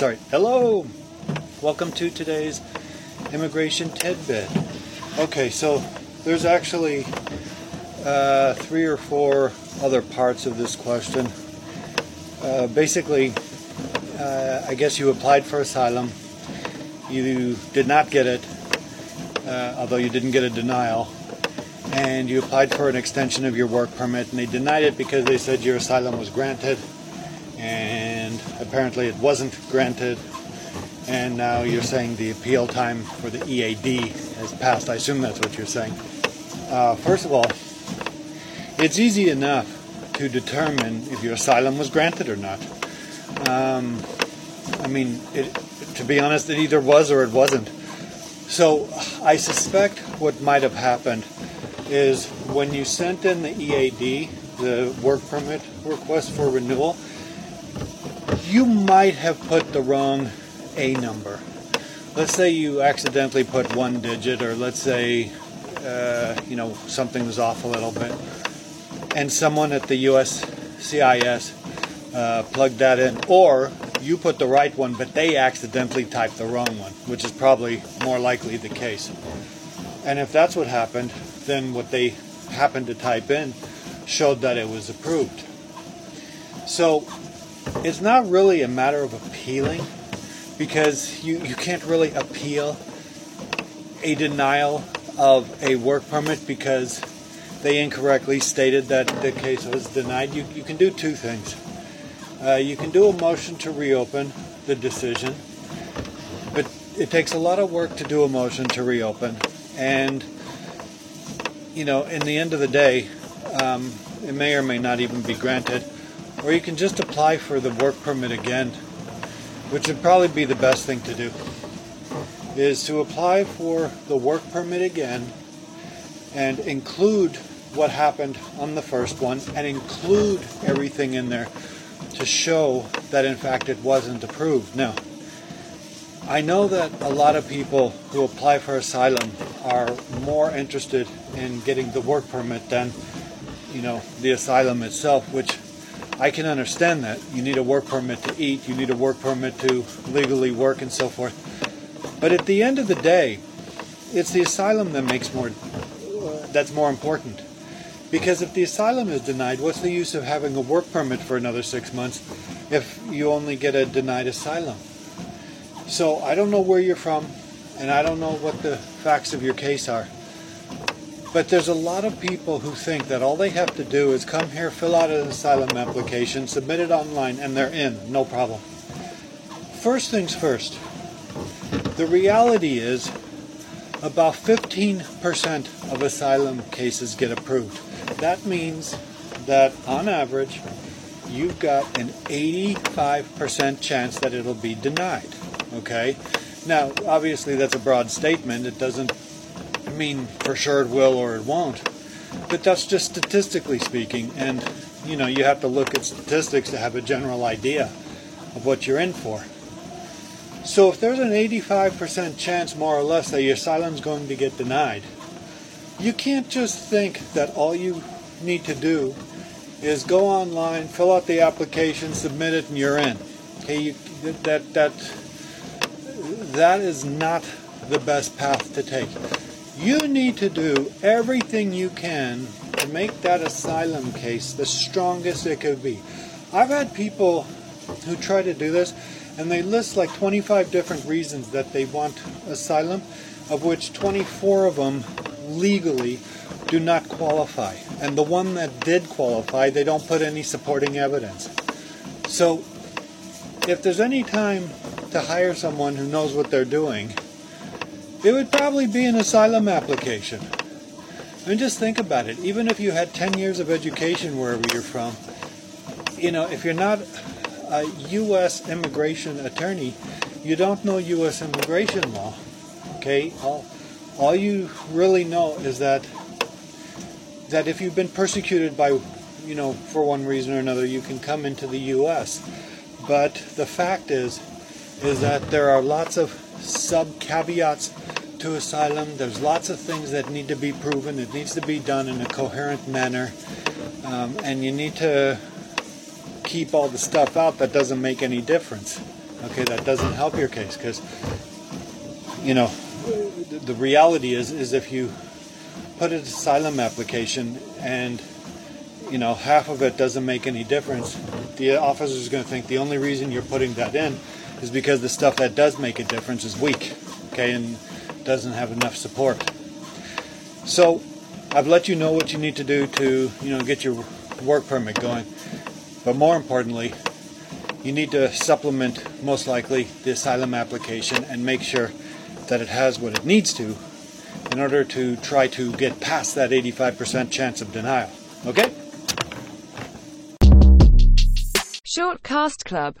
sorry. Hello. Welcome to today's immigration tidbit. Okay, so there's actually uh, three or four other parts of this question. Uh, basically, uh, I guess you applied for asylum. You did not get it, uh, although you didn't get a denial. And you applied for an extension of your work permit, and they denied it because they said your asylum was granted. And apparently it wasn't granted. And now you're saying the appeal time for the EAD has passed. I assume that's what you're saying. Uh, first of all, it's easy enough to determine if your asylum was granted or not. Um, I mean, it, to be honest, it either was or it wasn't. So I suspect what might have happened is when you sent in the EAD, the work permit request for renewal, you might have put the wrong A number. Let's say you accidentally put one digit, or let's say, uh, you know, something was off a little bit, and someone at the USCIS uh, plugged that in, or you put the right one, but they accidentally typed the wrong one, which is probably more likely the case. And if that's what happened, then what they happened to type in showed that it was approved. So it's not really a matter of appealing because you, you can't really appeal a denial of a work permit because they incorrectly stated that the case was denied. You, you can do two things. Uh, you can do a motion to reopen the decision, but it takes a lot of work to do a motion to reopen. And, you know, in the end of the day, um, it may or may not even be granted. Or you can just apply for the work permit again, which would probably be the best thing to do, is to apply for the work permit again and include what happened on the first one and include everything in there to show that in fact it wasn't approved. Now, I know that a lot of people who apply for asylum are more interested in getting the work permit than, you know, the asylum itself, which I can understand that. You need a work permit to eat, you need a work permit to legally work and so forth. But at the end of the day, it's the asylum that makes more that's more important. Because if the asylum is denied, what's the use of having a work permit for another six months if you only get a denied asylum? So I don't know where you're from, and I don't know what the facts of your case are. But there's a lot of people who think that all they have to do is come here, fill out an asylum application, submit it online, and they're in, no problem. First things first, the reality is about 15% of asylum cases get approved. That means that on average, you've got an 85% chance that it'll be denied. Okay? Now, obviously, that's a broad statement. It doesn't mean for sure it will or it won't. But that's just statistically speaking. And, you know, you have to look at statistics to have a general idea of what you're in for. So if there's an 85% chance, more or less, that your asylum's going to get denied, you can't just think that all you need to do is go online, fill out the application, submit it, and you're in. Okay, you, that that that is not the best path to take. You need to do everything you can to make that asylum case the strongest it could be. I've had people who try to do this, and they list like 25 different reasons that they want asylum, of which 24 of them legally do not qualify. And the one that did qualify, they don't put any supporting evidence. So, if there's any time to hire someone who knows what they're doing, it would probably be an asylum application. Mean, just think about it. Even if you had 10 years of education wherever you're from, you know, if you're not a U.S. immigration attorney, you don't know U.S. immigration law. Okay? All, all you really know is that that if you've been persecuted by, you know, for one reason or another, you can come into the U.S. But the fact is, is that there are lots of sub caveats to asylum. There's lots of things that need to be proven. It needs to be done in a coherent manner, um, and you need to keep all the stuff out that doesn't make any difference. Okay, that doesn't help your case because, you know, the reality is is if you put an asylum application and you know half of it doesn't make any difference, the officer is going to think the only reason you're putting that in is because the stuff that does make a difference is weak, okay, and doesn't have enough support. So I've let you know what you need to do to you know get your work permit going, but more importantly, you need to supplement most likely the asylum application and make sure that it has what it needs to in order to try to get past that 85% chance of denial. Okay? Short Cast Club